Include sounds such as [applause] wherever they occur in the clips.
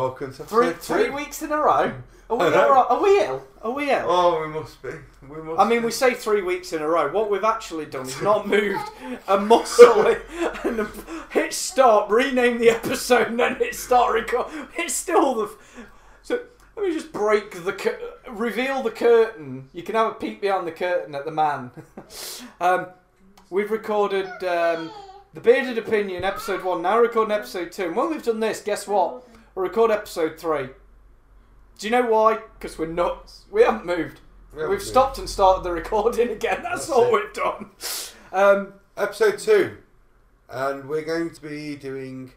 welcome to Three, episode three two. weeks in a row. Are we, Are we ill? Are we ill? Oh, we must be. We must. I mean, be. we say three weeks in a row. What we've actually done is not moved a muscle [laughs] and hit stop, rename the episode, and then hit start record. It's still the. So let me just break the cur- reveal the curtain. You can have a peek behind the curtain at the man. [laughs] um, we've recorded um, the bearded opinion episode one. Now recording episode two. And when we've done this, guess what? We'll record episode three. Do you know why? Because we're nuts. We haven't moved. We haven't We've moved. stopped and started the recording again. That's, That's all it. we've done. Um, episode two, and we're going to be doing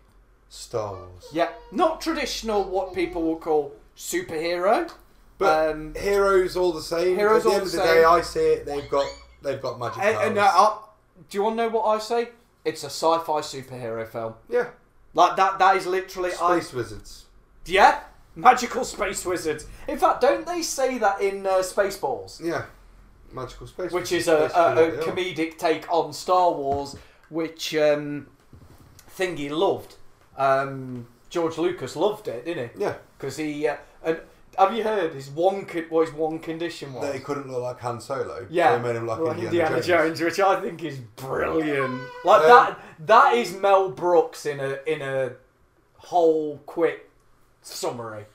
Star Wars. yeah, not traditional. What people will call superhero. But um, heroes all the same. Heroes At the all end the of the same. day, I see it. They've got they've got magic and, powers. and, uh, uh, do you want to know what I say? It's a sci-fi superhero film. yeah, Like that. That is literally. I, space wizards. yeah, magical space wizards. In fact, don't they say that in uh, Spaceballs? Yeah, magical space. which is a, a, a comedic take on Star Wars, which um, Thingy loved. Um, George Lucas loved it, didn't he? Yeah, Because he uh, and have you heard his one what his one condition was? That he couldn't look like Han Solo. yeah, they made him like like Indiana, Jones. which I think is brilliant. Like Um, that. That is Mel Brooks in a in a whole quick summary.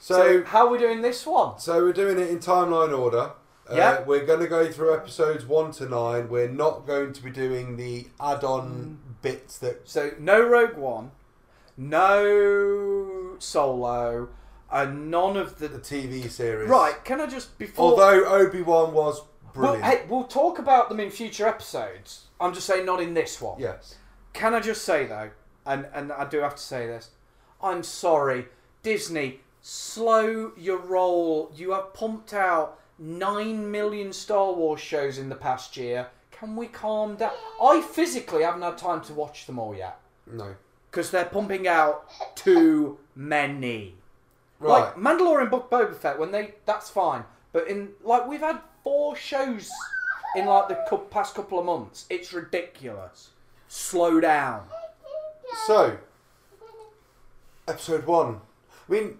So, So, how are we doing this one? so we're doing it in timeline order. Uh, Yeah. We're going to go through episodes one to nine. We're not going to be doing the add-on Mm. bits that. So no Rogue One, no Solo, and none of the. The TV series. Right? Can I just before? Although Obi Wan was well, brilliant. hey, we'll talk about them in future episodes. I'm just saying, not in this one. Yes. Can I just say though, and and I do have to say this, I'm sorry, Disney, slow your roll. You have pumped out nine million Star Wars shows in the past year. Can we calm down? I physically haven't had time to watch them all yet No. because they're pumping out too many. Right. Like Mandalorian Book Boba Fett, when they that's fine, but in like we've had four shows in like the past couple of months. It's ridiculous. Slow down. So, episode one. I mean,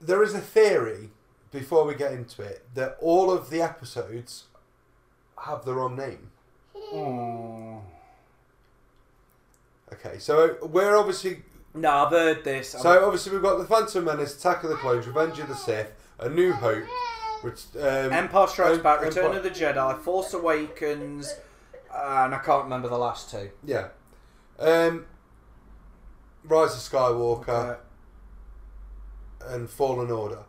there is a theory, before we get into it, that all of the episodes have the wrong name. Okay, so we're obviously. No, I've heard this. So, obviously, we've got The Phantom Menace, Attack of the Clones, Revenge of the Sith, A New Hope, which. Um, Empire Strikes Em- Back, Return Empire- of the Jedi, Force Awakens, and I can't remember the last two. Yeah. Um, Rise of Skywalker and Fallen Order.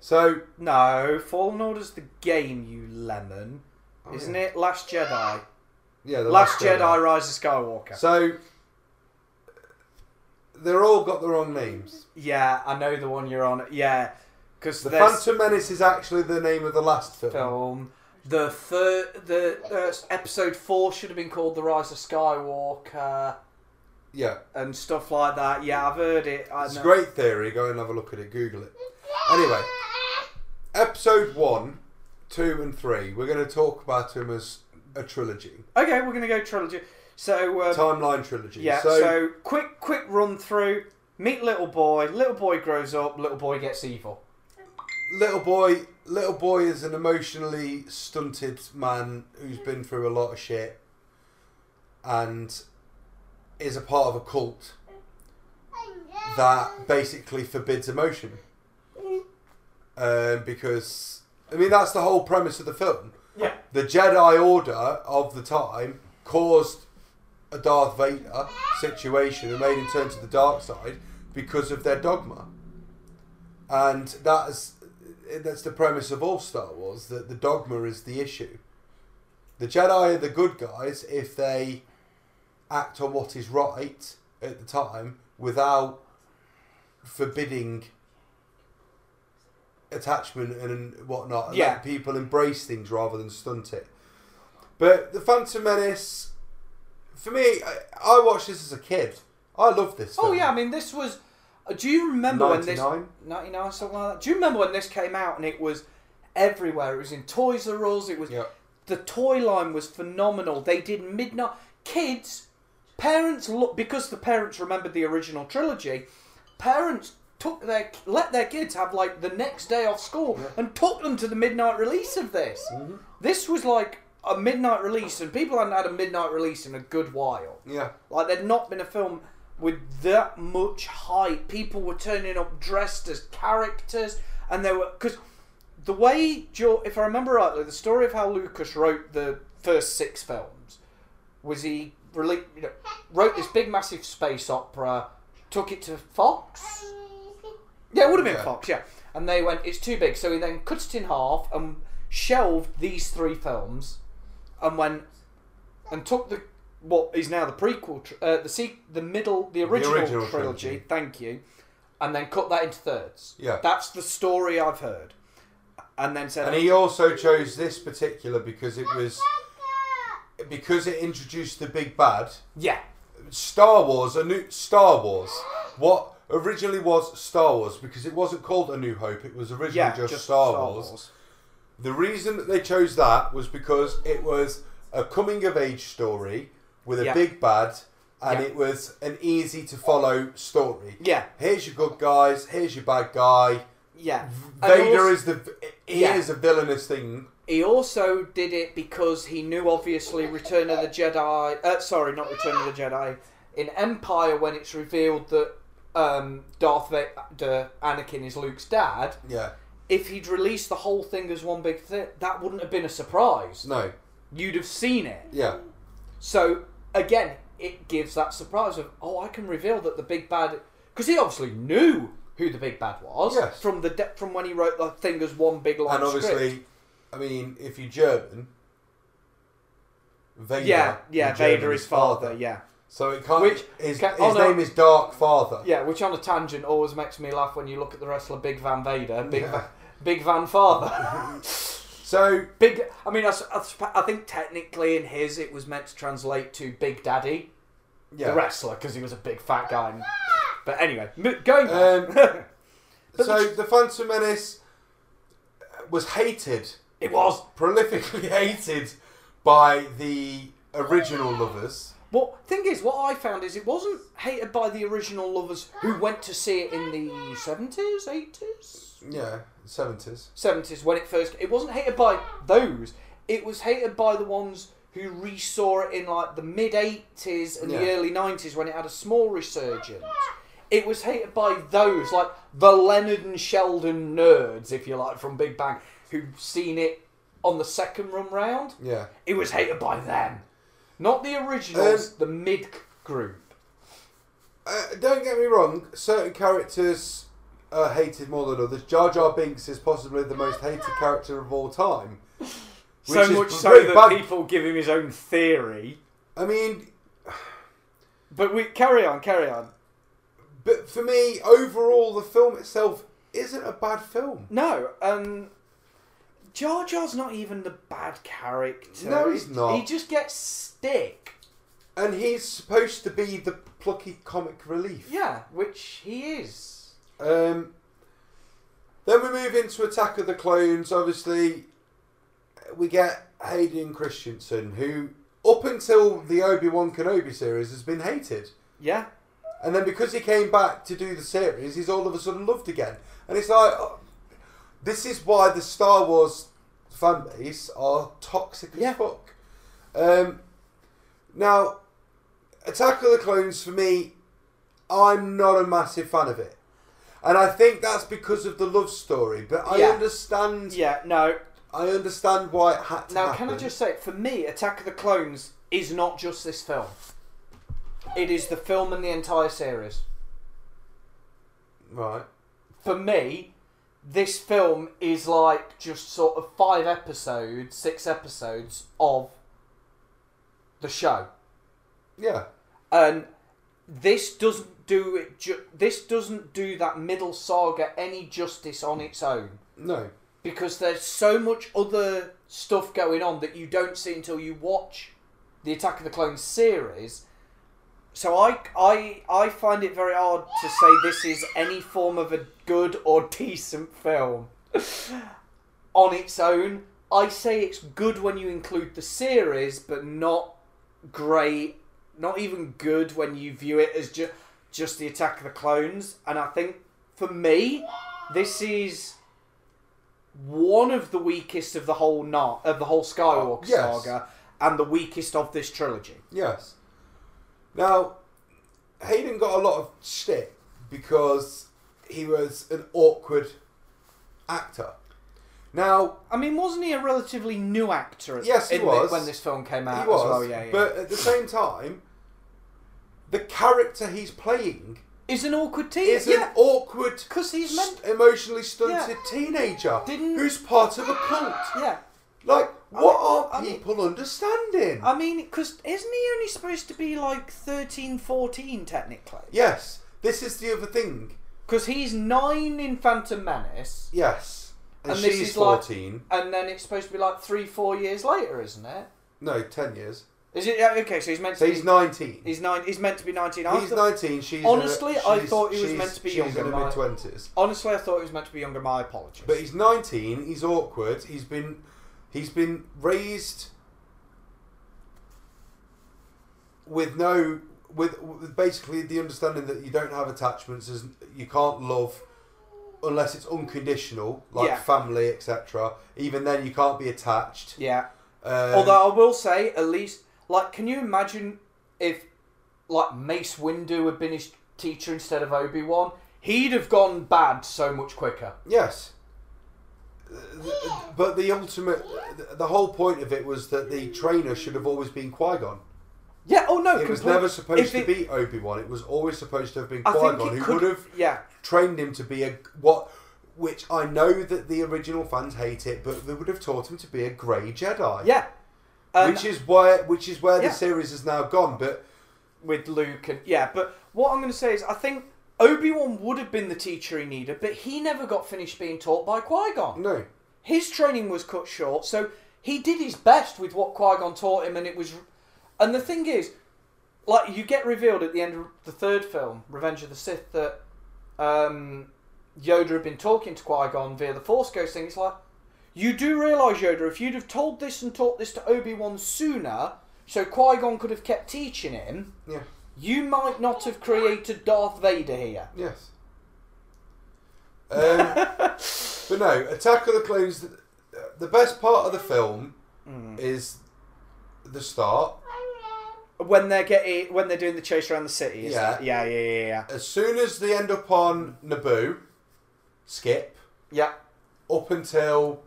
So, no, Fallen Order's the game, you lemon, Oh, isn't yeah. it? Last Jedi. yeah, the Last, Jedi, Rise of Skywalker. So they're all got the wrong names. yeah, I know the one you're on. Yeah, because The Phantom Menace is actually the name of the last film. film. The third, the uh, episode four should have been called The Rise of Skywalker Yeah, and stuff like that. Yeah, I've heard it. I it's a great theory. Go and have a look at it. Google it. Anyway, episode one, two, and three. We're going to talk about them as a trilogy, Okay, we're gonna go trilogy. So um, timeline trilogy. Yeah, So, so, quick quick run through. Meet little boy. Little boy grows up. Little boy gets evil. little boy, little boy is an emotionally stunted man who's been through a lot of shit, and is a part of a cult that basically forbids emotion. Um, because I mean that's the whole premise of the film. Yeah. The Jedi Order of the time caused a Darth Vader situation and made him turn to the dark side because of their dogma. And that is that's the premise of all Star Wars that the dogma is the issue. The Jedi are the good guys if they act on what is right at the time without forbidding attachment and whatnot. and Yeah. let people embrace things rather than stunt it. But the Phantom Menace, for me, I, I watched this as a kid. I love this. Oh yeah, I mean this was. uh, Do you remember when this 99? something like that? Do you remember when this came out and it was everywhere? It was in Toys R Us. It was Yeah. the toy line was phenomenal. They did midnight kids. Parents look because the parents remembered the original trilogy. parents took their let their kids have like the next day off school and took them to the midnight release of this. Mm-hmm. This was like a midnight release, and people hadn't had a midnight release in a good while. Yeah. Like there'd not been a film with that much hype. People were turning up dressed as characters, and they were because the way Joe, if I remember rightly, the story of how Lucas wrote the first six films was he really you know, wrote this big massive space opera, took it to Fox. Yeah, it would have been Yeah. Fox, yeah. And they went, it's too big. So he then cut it in half and shelved these three films and went and took the what is now the prequel, tr- uh, the se- the middle, the original, original trilogy, trilogy. Thank you, and then cut that into thirds. Yeah. that's the story I've heard. And then said, And he also chose this particular because it was because it introduced the big bad. yeah, Star Wars, a new Star Wars. What originally was Star Wars because it wasn't called A New Hope. It was originally yeah, just, Star, Wars. The reason that they chose that was because it was a coming of age story with a Yeah. big bad, and Yeah. it was an easy to follow story. Yeah, Here's your good guys. Here's your bad guy. yeah. And Vader also- is the he Yeah. is a villainous thing. He also did it because he knew, obviously, Return of the Jedi. Uh, sorry, not Return of the Jedi. In Empire, when it's revealed that um, Darth Vader, Anakin, is Luke's dad, Yeah. If he'd released the whole thing as one big thing, that wouldn't have been a surprise. No. You'd have seen it. Yeah. So again, it gives that surprise of oh, I can reveal that the big bad because he obviously knew who the big bad was Yes. from the de- from when he wrote the thing as one big long and obviously, script. I mean, if you're German, Vader. Yeah, yeah, Vader is father. Yeah. So it can't. Which- his, can- his oh, name is Dark Father. Yeah, which on a tangent always makes me laugh when you look at the wrestler Big Van Vader, Big Yeah. Va- Big Van Father, [laughs] So Big. I mean, I think technically in his it was meant to translate to Big Daddy, yeah. the wrestler, because he was a big fat guy. and- But anyway, going um, [laughs] But so the- the Phantom Menace was hated, it was. prolifically [laughs] hated by the original lovers. Well, thing is, what I found is it wasn't hated by the original lovers who went to see it in the seventies, eighties, Yeah, seventies. seventies when it first. It wasn't hated by those. It was hated by the ones who resaw it in like the mid eighties and the early nineties when it had a small resurgence. It was hated by those like the Leonard and Sheldon nerds, if you like, from Big Bang, who've seen it on the second run round. Yeah. It was hated by them, not the originals, Um, the mid group. Uh, don't get me wrong. Certain characters are hated more than others. Jar Jar Binks is possibly the most hated character of all time. So much so very that bad. people give him his own theory. I mean, But we carry on, carry on. but for me, overall, the film itself isn't a bad film. No, um, Jar Jar's not even the bad character. No, he's not. He just gets stick. And he's supposed to be the plucky comic relief. Yeah, which he is. Um, then we move into Attack of the Clones. Obviously, we get Hayden Christensen, who up until the Obi Wan Kenobi series has been hated, Yeah, and then because he came back to do the series, he's all of a sudden loved again. And it's like, oh, this is why the Star Wars fan base are toxic as Yeah. fuck. Um, now, Attack of the Clones for me, I'm not a massive fan of it. And I think that's because of the love story. But I Yeah. understand. yeah. No, I understand why it had to now happen. can I just say, for me, Attack of the Clones is not just this film. It is the film and the entire series. right? for me, this film is like just sort of five episodes, six episodes of the show, Yeah. and this doesn't do it. Ju- this doesn't do that middle saga any justice on its own No. because there's so much other stuff going on that you don't see until you watch the Attack of the Clones series. So I, I, I find it very hard to say this is any form of a good or decent film on its own. I say it's good when you include the series, but not great, not even good when you view it as just just the Attack of the Clones, and I think for me, this is one of the weakest of the whole not of the whole Skywalker Oh, yes. saga, and the weakest of this trilogy. Yes. Now, Hayden got a lot of shit because he was an awkward actor. Now, I mean, wasn't he a relatively new actor? At, Yes, he in the- was. when this film came out he was, as well. Yeah, yeah. but at the same time, the character he's playing is an awkward teen. is yeah, an awkward, because he's meant. st- emotionally stunted Yeah. teenager Didn't- who's part of a cult. Yeah, Like, I what mean- are I mean- people understanding? I mean, because isn't he only supposed to be like 13, 14 technically? yes, this is the other thing. Because he's nine in Phantom Menace, Yes, and, And this she's is like- fourteen. and then it's supposed to be like three, four years later, isn't it? No, ten years. Is it yeah, okay? So he's meant So to he's be. nineteen. He's nine. He's meant to be nineteen. I He's thought- nineteen. She's Honestly, in her, I thought he was meant to be she's younger, in her mid twenties. Honestly, I thought he was meant to be younger. My apologies. But he's nineteen. He's awkward. He's been he's been raised with no with, with basically the understanding that you don't have attachments as you can't love unless it's unconditional like Yeah. family etc even then you can't be attached yeah. um, Although I will say, at least, like, can you imagine if, like, Mace Windu had been his teacher instead of Obi Wan? He'd have gone bad so much quicker. Yes. But the ultimate, the whole point of it was that the trainer should have always been Qui Gon. Yeah. Oh no. It was never supposed if to it- be Obi Wan. It was always supposed to have been Qui Gon, it who could would have Yeah. trained him to be a what, which I know that the original fans hate it, but they would have taught him to be a grey Jedi. Yeah. Which is why, which is where Yeah. the series has now gone. But with Luke and yeah, but what I'm going to say is I think Obi Wan would have been the teacher he needed, but he never got finished being taught by Qui Gon. no, His training was cut short, so he did his best with what Qui Gon taught him, and it was. And the thing is, like you get revealed at the end of the third film, Revenge of the Sith, that um, Yoda had been talking to Qui Gon via the Force Ghost thing. It's like you do realise, Yoda, if you'd have told this and taught this to Obi Wan sooner, so Qui Gon could have kept teaching him, yeah, you might not have created Darth Vader here. yes. Um, [laughs] but no, Attack of the Clones. The, the best part of the film Mm. is the start. When they're getting, when they're doing the chase around the city, Yeah. yeah, yeah, yeah, yeah, As soon as they end up on Naboo, skip yeah. up until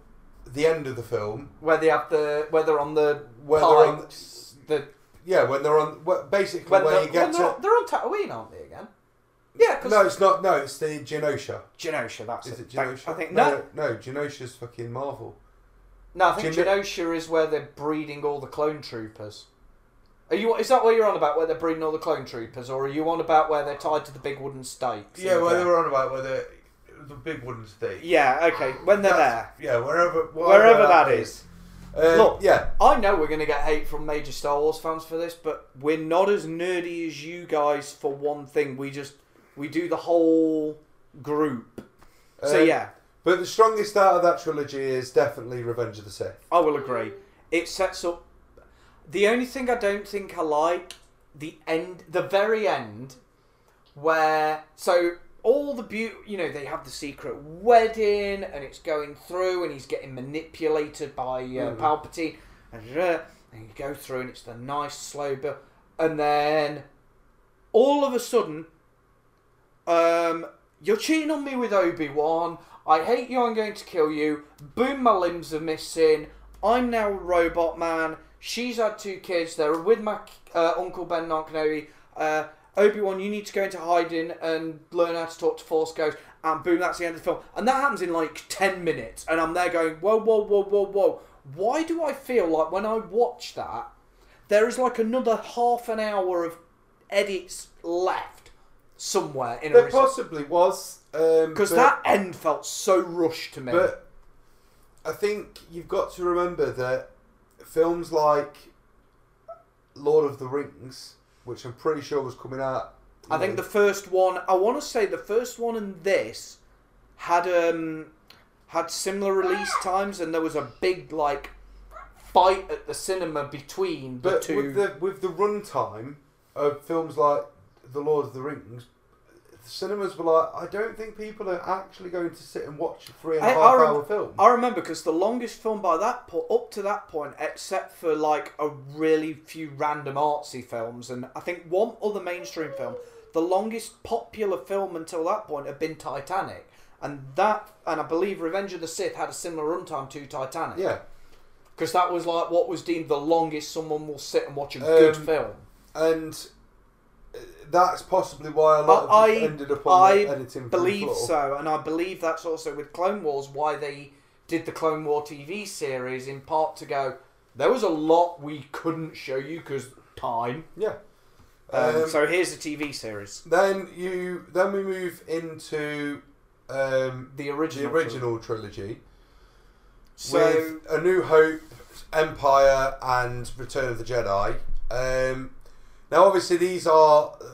the end of the film. Where they have the, where they're on the Where they're on, pikes, the yeah, when they're on, well, basically when you get when they're, to. they're on Tatooine, aren't they again? Yeah, because No, it's not. No, it's the Genosha. Genosha, that's Is it Genosha? I think no, no, no, Genosha's fucking Marvel. no, I think Geno- Genosha is where they're breeding all the clone troopers. Are you? Is that what you're on about? Where they're breeding all the clone troopers, or are you on about where they're tied to the big wooden stakes? Yeah, where they were on about where the the big wooden stakes. Yeah, okay. When they're there, Yeah, wherever wherever that is. Um, Look. yeah, I know we're going to get hate from major Star Wars fans for this, but we're not as nerdy as you guys for one thing. We just we do the whole group. So Um, yeah, But the strongest out of that trilogy is definitely Revenge of the Sith. I will agree. It sets up. The only thing I don't think I like the end, the very end, where so all the beauty, you know, they have the secret wedding and it's going through and he's getting manipulated by uh, Mhm. Palpatine, and, and you go through and it's the nice slow build, and then all of a sudden, um, you're cheating on me with Obi Wan. I hate you. I'm going to kill you. Boom, my limbs are missing. I'm now a robot man. She's had two kids. They're with my uh, uncle Ben Kenobi. Uh, Obi Wan, you need to go into hiding and learn how to talk to Force Ghost. And boom, that's the end of the film. And that happens in like ten minutes. And I'm there going, whoa, whoa, whoa, whoa, whoa. Why do I feel like when I watch that, there is like another half an hour of edits left somewhere in a There possibly was. um, because but- that end felt so rushed to me. But I think you've got to remember that films like Lord of the Rings, which I'm pretty sure was coming out. I think the first one, I want to say the first one and this had um had similar release times, and there was a big like fight at the cinema between the but two. with the with the runtime of films like the Lord of the Rings, cinemas were like, I don't think people are actually going to sit and watch a three and a I- half I rem- hour film. I remember because the longest film by that point, up to that point, except for like a really few random artsy films, and I think one other mainstream film, the longest popular film until that point had been Titanic, and that, and I believe Revenge of the Sith had a similar runtime to Titanic, yeah, because that was like what was deemed the longest someone will sit and watch a good Um, film. and that's possibly why a lot of I- ended up on I the editing I believe so, and I believe that's also with Clone Wars why they did the Clone War TV series in part to go. There was a lot we couldn't show you because time. Yeah. Um, Um, so here's the TV series, Then you then we move into um, the the original. original trilogy So with A New Hope, Empire, and Return of the Jedi. Um, now, obviously, these are uh,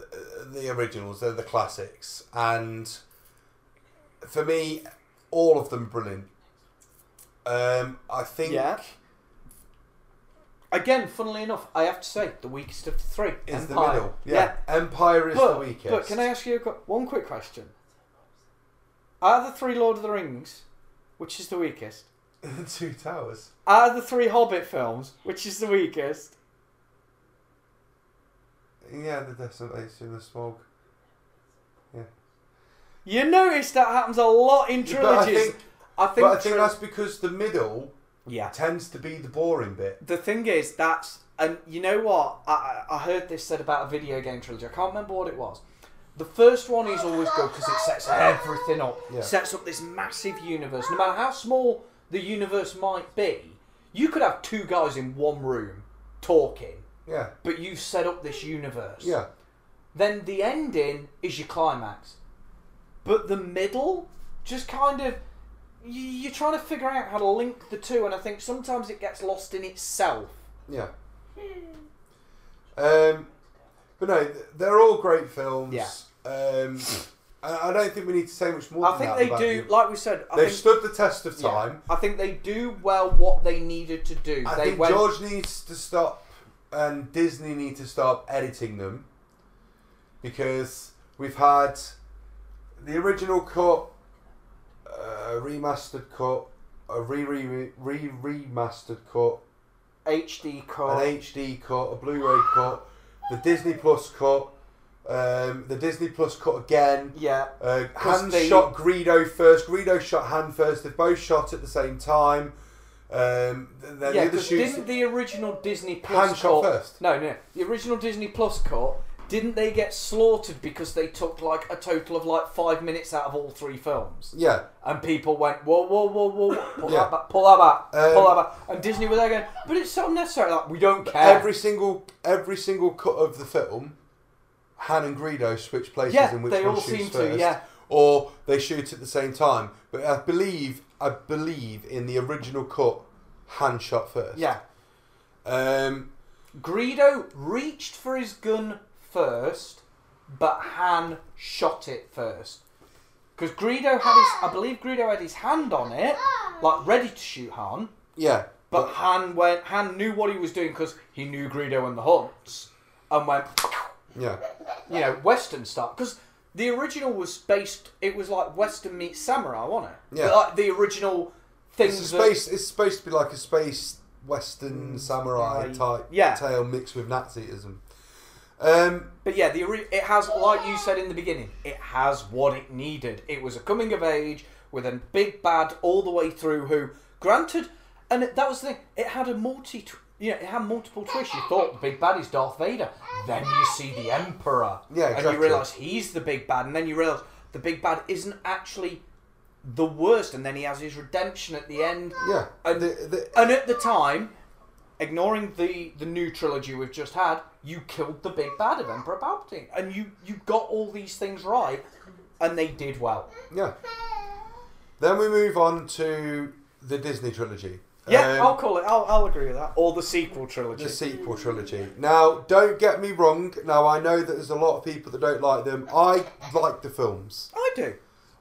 the originals; they're the classics, and for me, all of them brilliant. Um, I think Yeah. again, funnily enough, I have to say the weakest of the three. is the Empire. middle. Yeah, Empire is But, the weakest. but can I ask you one quick question? Out of the three Lord of the Rings, which is the weakest? [laughs] the Two Towers. Out of the three Hobbit films, which is the weakest? Yeah, the Desolation, the Smaug. Yeah. You notice that happens a lot in But I trilogies. think, I think, but I think that's because the middle yeah. tends to be the boring bit. The thing is, that's and you know what? I, I I heard this said about a video game trilogy. I can't remember what it was. The first one is always good because it sets everything up. Yeah. Sets up this massive universe. No matter how small the universe might be, you could have two guys in one room talking, Yeah, but you've set up this universe. yeah. Then the ending is your climax. But the middle, just kind of, you're trying to figure out how to link the two, and I think sometimes it gets lost in itself. Yeah. Um, but no, they're all great films. Yeah. Um, I don't think we need to say much more. I think they do, them. like we said, I They've think, stood the test of yeah, time. I think they do well what they needed to do. I they think went, George needs to stop, and Disney need to stop editing them because we've had the original cut, a remastered cut, a re re re remastered cut, HD cut, an. HD cut, a Blu-ray cut, the Disney Plus cut, um, the Disney Plus cut again. yeah, Uh, 'Cause Han they- shot Greedo first. Greedo shot Han first. They both shot at the same time. Um, the yeah. Because shoots. didn't the original Disney Plus cut? first. No, no. The original Disney Plus cut. Didn't they get slaughtered because they took like a total of like five minutes out of all three films? Yeah, And people went, whoa, whoa, whoa, whoa, pull [laughs] Yeah. that back, pull that back, pull Um, that back. And Disney were there going, but it's so unnecessary. Like, we don't care. every single every single cut of the film, Han and Greedo switch places yeah, in which they one all shoots seem first, to, yeah. or they shoot at the same time. But I believe I believe in the original cut, Han shot first. Yeah. Um, Greedo reached for his gun first, but Han shot it first. Because Greedo had his, I believe Greedo had his hand on it, like ready to shoot Han. yeah, But Han went. Han knew what he was doing because he knew Greedo and the Hutts, and went, yeah, you know, Western style. Because the original was based. It was like Western meets samurai, wasn't it? Yeah. Like the original things. It's a that- space. It's supposed to be like a space western samurai samurai. type Yeah. tale mixed with Nazism. Um, But yeah, the it has, like you said in the beginning, it has what it needed. It was a coming of age with a big bad all the way through. Who, granted, and it, that was the thing. It had a multi, tw- you know, it had multiple twists. You thought the big bad is Darth Vader, then you see the Emperor, Yeah, and you realise he's the big bad, and then you realise the big bad isn't actually the worst, and then he has his redemption at the end. yeah, And- the, the, And at the time, ignoring the the new trilogy we've just had, you killed the big bad of Emperor Palpatine, and you you got all these things right, and they did well. yeah. Then we move on to the Disney trilogy. Yeah, Um, I'll call it. I'll, I'll agree with that. Or the sequel trilogy. the sequel trilogy. Now, don't get me wrong. Now, I know that there's a lot of people that don't like them. I like the films. I do.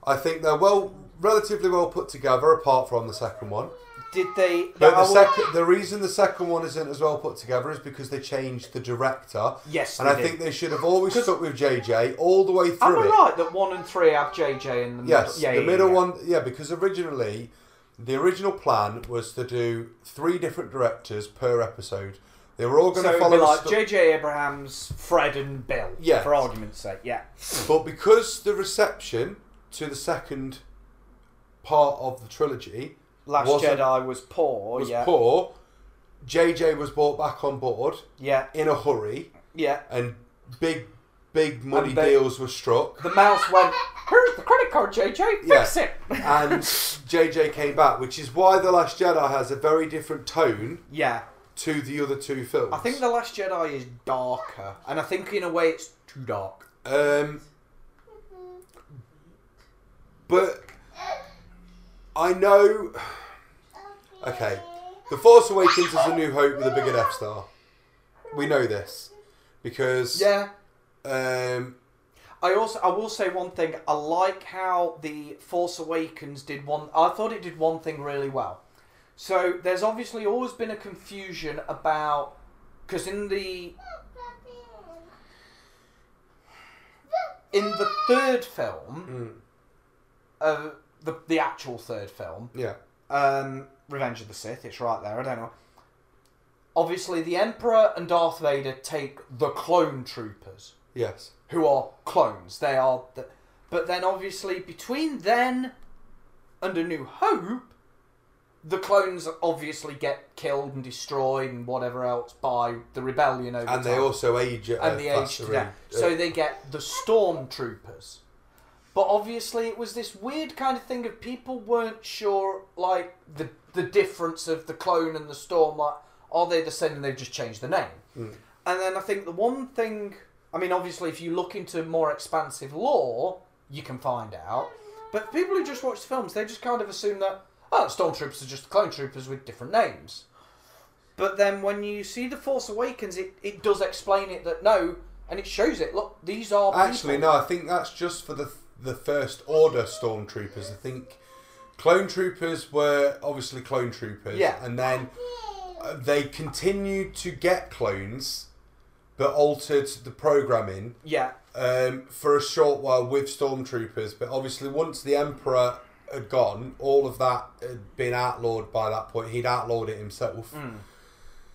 I think they're well, relatively well put together, apart from the second one. did they? But the will- second, the reason the second one isn't as well put together is because they changed the director. Yes, and they I did. think they should have always stuck with JJ all the way through. Am through I it. right that one and three have JJ in the middle? Yes, yeah, the yeah, middle yeah. one, yeah, because originally the original plan was to do three different directors per episode. They were all going So to it'd follow like JJ Abrahams, Fred, and Bill. Yeah. For argument's sake, yeah. But because the reception to the second part of the trilogy Last Jedi was poor. was yeah. poor, JJ was brought back on board Yeah. in a hurry, Yeah. and big, big money they- deals were struck. The mouse went. Here's the credit card, JJ. Fix Yeah. it. and JJ came back, which is why The Last Jedi has a very different tone Yeah. to the other two films. I think the Last Jedi is darker, and I think in a way it's too dark. Um, but I know. Okay, The Force Awakens is a New Hope with a bigger Death Star. We know this because Yeah. Um, I also I will say one thing. I like how the Force Awakens did one. I thought it did one thing really well. So there's obviously always been a confusion about because in the in the third film, mm, uh, the the actual third film, yeah, um, Revenge of the Sith. It's right there. I don't know. Obviously, the Emperor and Darth Vader take the clone troopers yes, who are clones. They are, the, but then obviously between then and A New Hope, the clones obviously get killed and destroyed and whatever else by the rebellion over and they also age at and a the age to death. So Uh, they get the stormtroopers. But obviously, it was this weird kind of thing of people weren't sure, like the the difference of the clone and the storm. Like, are they the same? And they've just changed the name. Mm. And then I think the one thing, I mean, obviously, if you look into more expansive lore, you can find out. But people who just watch the films, they just kind of assume that oh, stormtroopers are just clone troopers with different names. But then when you see the Force Awakens, it, it does explain it that no, and it shows it. Look, these are Actually, no. I think that's just for the the first order stormtroopers. I think clone troopers were obviously clone troopers. Yeah. And then uh, they continued to get clones, but altered the programming Yeah, um, for a short while with stormtroopers. But obviously, once the emperor had gone, all of that had been outlawed by that point. He'd outlawed it himself. Mm.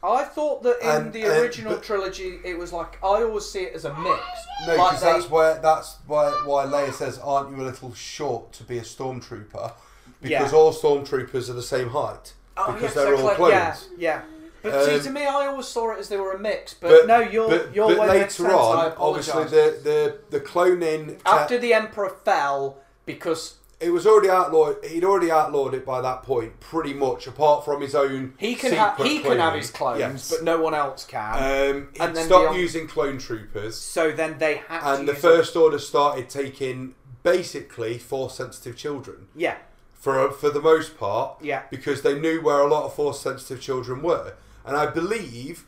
I thought that in And- the original trilogy, it was like I always see it as a mix. No, Like because they- that's where that's why why Leia says, "Aren't you a little short to be a stormtrooper?" Because Yeah. all stormtroopers are the same height Oh, because yeah, they're so all clo- clones. Yeah, yeah. But see, Um, to me, I always saw it as they were a mix. But, no, your but, your but later on, obviously the the the cloning te- after the Emperor fell, because it was already outlawed. He'd already outlawed it by that point, pretty much. Apart from his own, he can have secret he can have his clones, Yes. but no one else can. um, he and then stopped using clone troopers, so then they had to and the first order started taking basically force sensitive children. Yeah, for for the most part, Yeah. because they knew where a lot of force sensitive children were, and I believe.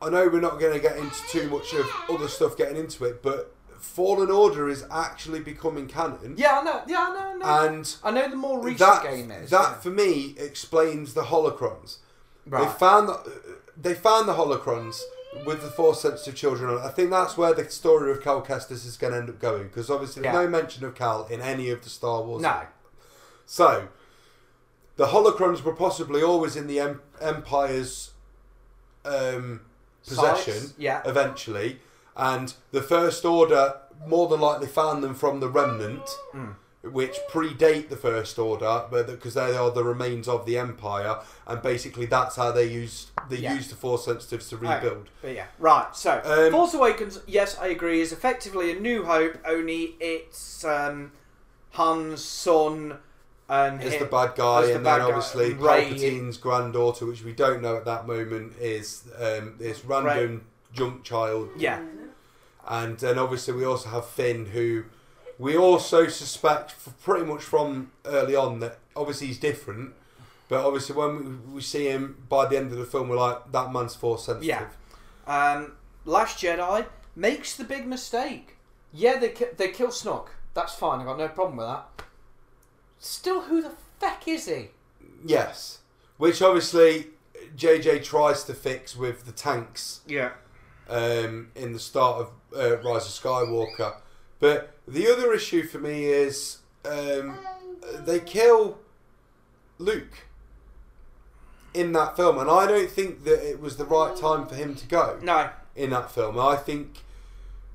I know we're not going to get into too much of other stuff getting into it, but Fallen Order is actually becoming canon, yeah, I know. Yeah, I know. I know. and I know the more recent that game is. that yeah. for me explains the holocrons. Right. They found the, they found the holocrons with the force sensitive children. I think that's where the story of Cal Kestis is going to end up going because obviously there's Yeah. no mention of Cal in any of the Star Wars no. so, the holocrons were possibly always in the em- Empire's um, possession yeah. eventually, and the First Order more than likely found them from the Remnant, Hmm. which predate the First Order, but because they are the remains of the Empire, and basically that's how they used they Yeah. used the Force sensitives to rebuild. But yeah, right. So, Um, Force Awakens, yes, I agree, is effectively a New Hope. Only it's um, Han's son and Is him- the bad guy, as the and then obviously and Rey- Palpatine's granddaughter, which we don't know at that moment, is um, this random junk child Yeah, and then obviously we also have Finn, who we also suspect pretty much from early on that obviously he's different, but obviously when we, we see him by the end of the film, we're like that man's force sensitive. Yeah. Um, Last Jedi makes the big mistake. Yeah, they ki- they kill Snoke. That's fine. I got no problem with that. Still, who the feck is he? Yes, which obviously JJ tries to fix with the tanks Yeah. um, in the start of uh, Rise of Skywalker. But the other issue for me is um, they kill Luke in that film, and I don't think that it was the right time for him to go No. in that film. I think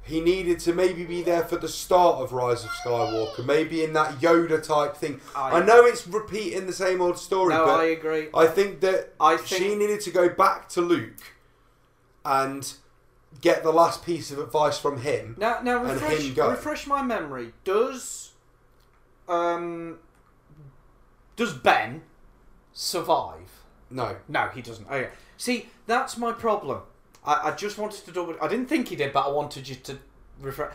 he needed to maybe be there for the start of Rise of Skywalker, maybe in that Yoda type thing. I- I know it's repeating the same old story, No, but I agree. I think that I she needed to go back to Luke and get the last piece of advice from him. Now, now refresh, refresh my memory. Does um does Ben survive? No. No, he doesn't. Oh yeah. See, that's my problem. I, I just wanted to double. I didn't think he did, but I wanted you to refer.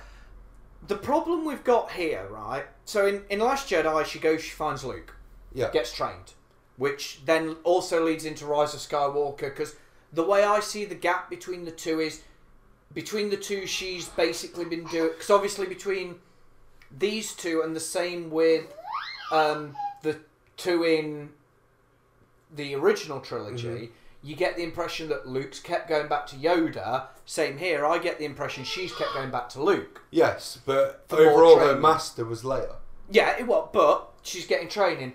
The problem we've got here, right? So in in Last Jedi, she goes, she finds Luke, Yeah. gets trained, which then also leads into Rise of Skywalker. Because the way I see the gap between the two is between the two, she's basically been doing. Because obviously between these two and the same with um, the two in the original trilogy, you get the impression that Luke's kept going back to Yoda. Same here, I get the impression she's kept going back to Luke. Yes, but overall, her master was Leia. Yeah, it was, but she's getting training.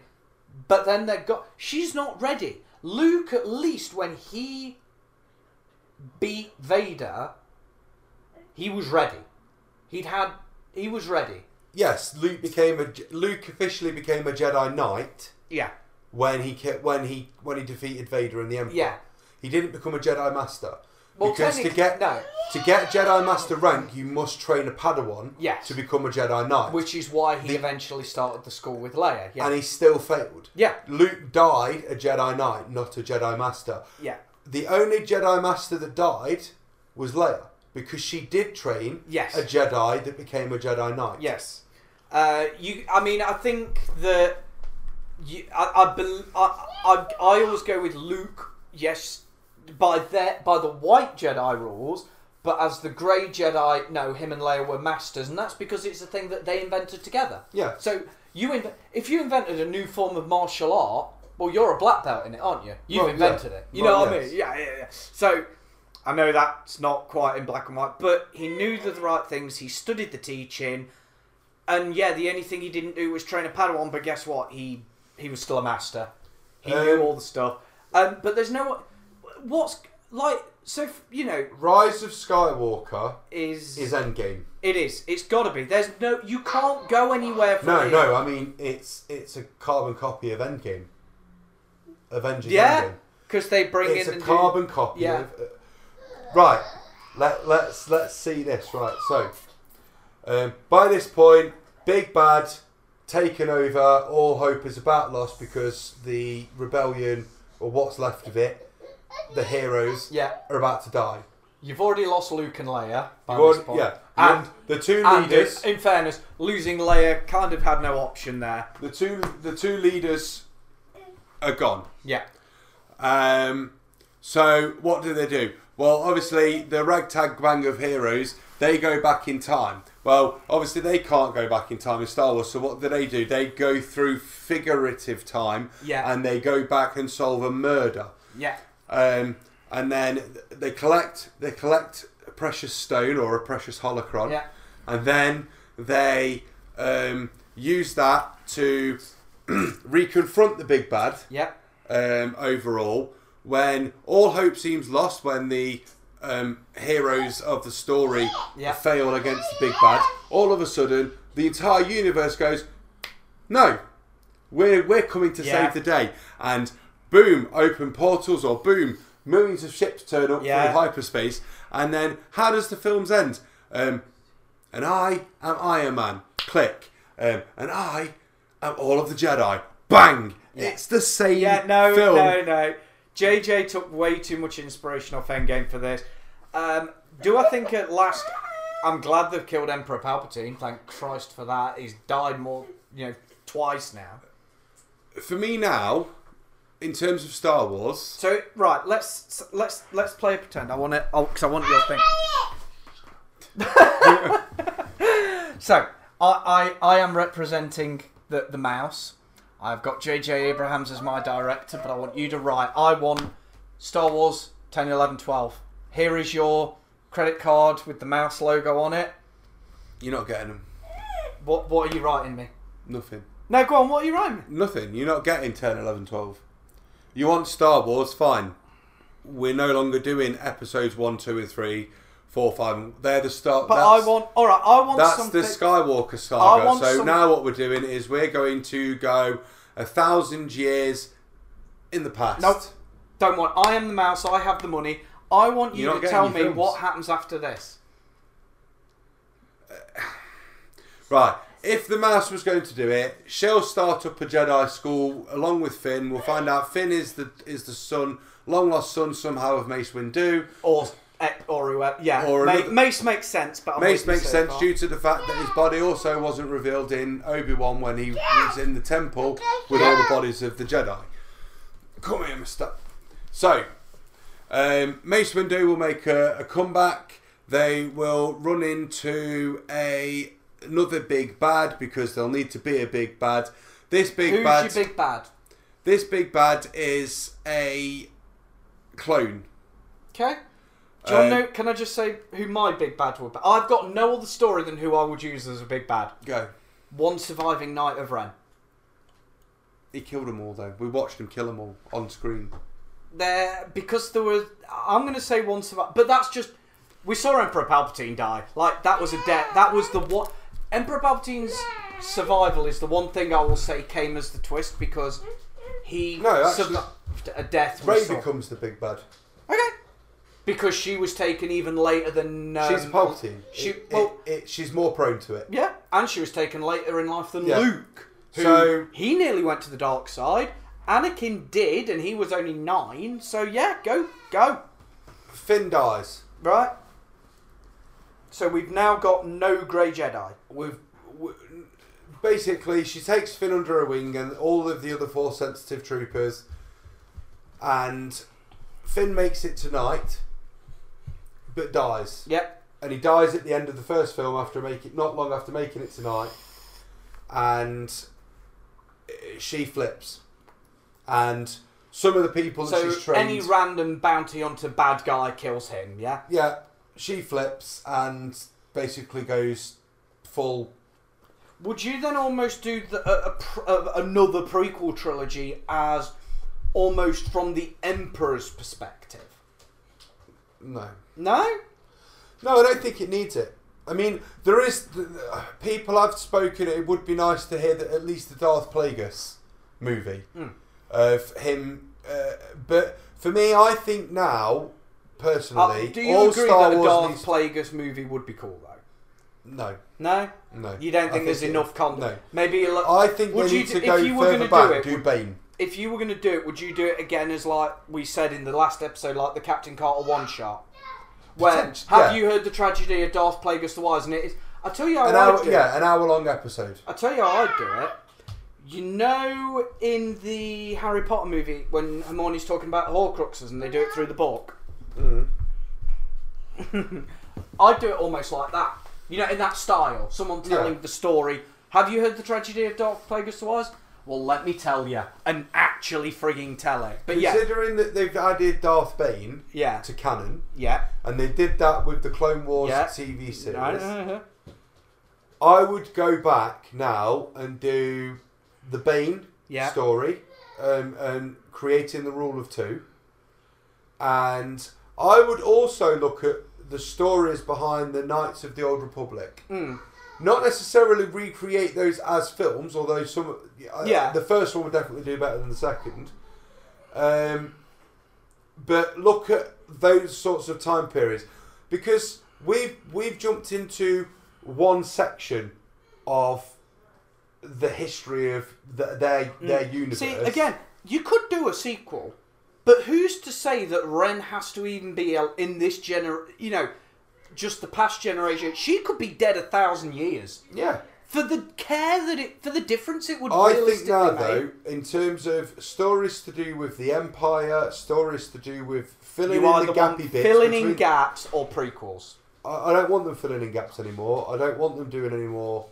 But then they've got. She's not ready. Luke, at least when he beat Vader, he was ready. He'd had. He was ready. Yes, Luke became a Luke officially became a Jedi Knight Yeah. When he when he when he defeated Vader and the Emperor. Yeah. He didn't become a Jedi Master. Well, because to get no. to get Jedi Master rank, you must train a Padawan Yes. to become a Jedi Knight. Which is why he The- eventually started the school with Leia. Yeah. and he still failed. yeah. Luke died a Jedi Knight, not a Jedi Master. Yeah. The only Jedi Master that died was Leia because she did train Yes. a Jedi that became a Jedi Knight. Yes. Uh, you. I mean, I think that. You, I, I, bel I, I, I always go with Luke. Yes, by their by the white Jedi rules, but as the grey Jedi, no, him and Leia were masters, and that's because it's a thing that they invented together. Yeah. So you, inv- if you invented a new form of martial art, well, you're a black belt in it, aren't you? You've Well, yeah. invented it. You Well, know what I mean? Yeah, yeah, yeah. So I know that's not quite in black and white, but he knew the right things. He studied the teaching, and yeah, the only thing he didn't do was train a Padawan. But guess what? He he was still a master. He Um, knew all the stuff. Um, but there's no what's like so you know Rise of Skywalker is is Endgame. it is it's got to be. There's no you can't go anywhere from No, here. no, I mean it's it's a carbon copy of Endgame. Avengers Yeah, because they bring It's in a do- carbon copy Yeah. of. Uh, right. Let let's let's see this. Right. So, um, by this point, Big Bad taken over. All hope is about lost because the rebellion, or what's left of it, the heroes yeah. are about to die. You've already lost Luke and Leia. By You've this already- point. yeah, and the two and leaders. in fairness, losing Leia kind of had no option there. The two the two leaders are gone. Yeah, Um, so what do they do? Well, obviously the ragtag bang of heroes they go back in time. Well, obviously they can't go back in time in Star Wars. So what do they do? They go through figurative time, Yeah. and they go back and solve a murder. yeah, Um, and then they collect they collect a precious stone or a precious holocron, yeah, and then they um, use that to [clears throat] reconfront the big bad yeah, um, overall when all hope seems lost when the um, heroes of the story Yeah. fail against the big bad all of a sudden the entire universe goes no we're, we're coming to Yeah. save the day and boom open portals or boom millions of ships turn up Yeah. from hyperspace and then how does the films end um, and I am Iron Man click um, and I am all of the Jedi bang it's the same yeah. No, film no, no. JJ took way too much inspiration off Endgame for this. Um, do I think at last? I'm glad they've killed Emperor Palpatine. Thank Christ for that. He's died more, you know, twice now. for me now, in terms of Star Wars, So right, let's let's let's play a pretend. I want it. Oh, because I want your thing. [laughs] so I, I I am representing the the mouse. I've got J.J. Abrahams as my director, but I want you to write. I want Star Wars 10, 11, 12. Here is your credit card with the mouse logo on it. You're not getting them. What What are you writing me? Nothing. No, go on. What are you writing me? Nothing. You're not getting 10, 11, 12. You want Star Wars? Fine. We're no longer doing episodes 1, 2, and 3, 4, 5. and- They're the start. But I want. All right, I want That's something. the Skywalker saga. So some- now what we're doing is we're going to go a thousand years in the past. Nope. Don't want. I am the mouse. I have the money. I want you to tell me films. what happens after this. [sighs] Right. If the mouse was going to do it, she'll start up a Jedi school along with Finn. We'll find out Finn is the is the son, long lost son somehow of Mace Windu. Or or whoever. Yeah. Or Ma- another- Mace makes sense, but I'm Mace with you makes so sense far. due to the fact that his body also wasn't revealed in Obi Wan when he was in the temple with all the bodies of the Jedi. Come here, Mister. So, um, Mace Windu will make a, a comeback. They will run into a another big bad because they'll need to be a big bad. This big Who's bad. your big bad? This big bad is a clone. Okay. Do you uh, to know? Can I just say who my big bad would be? I've got no other story than who I would use as a big bad. Go. One surviving Knight of Ren. He killed them all though. We watched him kill them all on screen. There, because there was. I'm going to say one surviving, but that's just. We saw Emperor Palpatine die. Like that was a death. That was the what. Emperor Palpatine's survival is the one thing I will say came as the twist because he No, actually- survived a death. Rey becomes the big bad. Because she was taken even later than. Um, She's Palpatine. She, It- well, it- it- she's more prone to it. yeah, and she was taken later in life than Yeah. Luke. Who So- he nearly went to the dark side. Anakin did, and he was only nine. So yeah, go go Finn dies. right. So we've now got no grey Jedi. With w- basically, she takes Finn under her wing and all of the other Force sensitive troopers, and Finn makes it tonight, but dies. Yep. And he dies at the end of the first film after making not long after making it tonight, and she flips, and some of the people that So she's trained. any random bounty onto bad guy kills him. Yeah. Yeah, she flips and basically goes full. Would you then almost do the, a, a, a, another prequel trilogy as almost from the Emperor's perspective? No, No. no, I don't think it needs it. I mean, there is people have spoken. It would be nice to hear that at least the Darth Plagueis movie Hmm. of him. Uh, but for me, I think now, personally, Uh, do you all agree Star that a Wars Darth needs. Plagueis movie would be cool though? no, No. no. You don't I think there's it- enough content? No. Maybe a lo- I think Would you need to if go you were further gonna do back. it, Do, would- Bane. if you were going to do it, would you do it again as like we said in the last episode, like the Captain Carter one shot? Potent- have yeah. you heard the tragedy of Darth Plagueis the Wise? And it is. I tell you how An I'd hour, do it. yeah, an hour long episode. I tell you how I'd do it. You know, in the Harry Potter movie, when Hermione's talking about Horcruxes and they do it through the book, Mm. [laughs] I'd do it almost like that. You know, in that style. Someone telling Yeah. the story. Have you heard the tragedy of Darth Plagueis the Wise? Well, let me tell you, and actually frigging tell it. But yeah, Considering that they've added Darth Bane yeah, to canon, yeah. and they did that with the Clone Wars Yeah. TV series, No, no, no, no. I would go back now and do the Bane Yeah. story um, and creating the rule of two. And I would also look at the stories behind the Knights of the Old Republic. Mm. Not necessarily recreate those as films, although some uh, Yeah. the first one would definitely do better than the second. Um, but look at those sorts of time periods because we've we've jumped into one section of the history of the, their their universe. Mm. See, again, you could do a sequel, but who's to say that Ren has to even be in this gener? You know, just the past generation. She could be dead a thousand years. yeah. For the care that it, for the difference it would. Make. I think now though, in terms of stories to do with the Empire, stories to do with filling you in either the gappy bits, filling in gaps or prequels. I, I don't want them filling in gaps anymore. I don't want them doing any more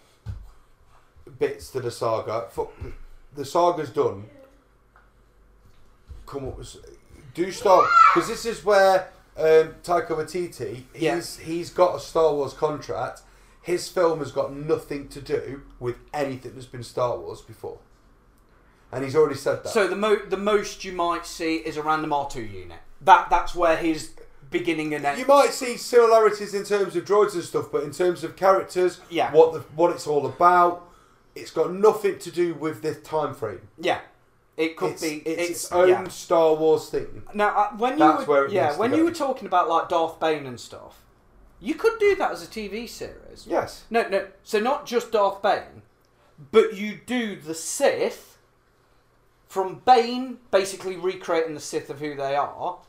bits to the saga. For, the saga's done, come up with do Star because this is where um, Taika Waititi he's Yeah. he's got a Star Wars contract. His film has got nothing to do with anything that's been Star Wars before, and he's already said that. So the mo- the most you might see is a random R two unit. That that's where his beginning and end. You might see similarities in terms of droids and stuff, but in terms of characters, Yeah. what the what it's all about, it's got nothing to do with this time frame. yeah, it could It's, be. it's, its own yeah. Star Wars thing. Now, uh, when you That's were, where it yeah, when you were talking about like Darth Bane and stuff, you could do that as a TV series. Yes. No, no. So not just Darth Bane, but you do the Sith from Bane, basically recreating the Sith of who they are,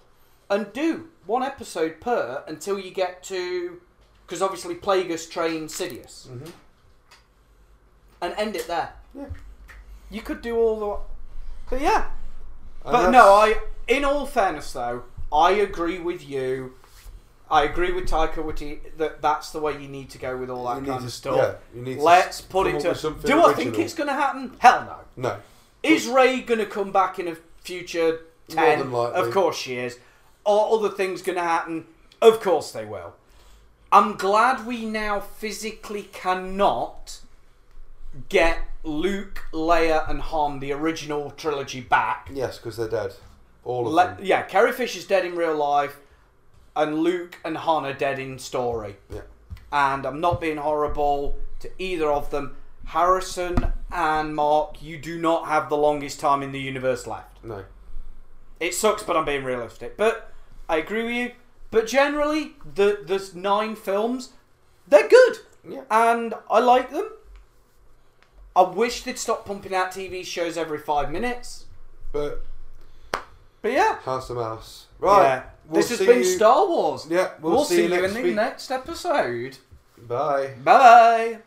and do one episode per until you get to, because obviously Plagueis trains Sidious, Mhm. and end it there. Yeah. You could do all the, but yeah. And But that's- no, I. In all fairness, though, I agree with you. I agree with Taika Waititi that that's the way you need to go with all that You need kind to- of stuff. yeah, Let's put it to. Do I think it's going to happen? Hell no. No. Is Rey going to come back in a future More ten? than likely. Of course she is. Are other things going to happen? Of course they will. I'm glad we now physically cannot get Luke, Leia, and Han, the original trilogy, back. Yes, because they're dead. All of Le- them. yeah, Carrie Fisher's dead in real life, and Luke and Han are dead in story. Yeah. And I'm not being horrible to either of them. Harrison and Mark, you do not have the longest time in the universe left. No. It sucks, but I'm being realistic. But I agree with you. But generally, the there's nine films. They're good, Yeah. and I like them. I wish they'd stop pumping out TV shows every five minutes. But But yeah, House of Mouse. Right. yeah. we'll this has been you- Star Wars. Yeah, we'll, We'll, see, see, you you in the next episode. Bye bye.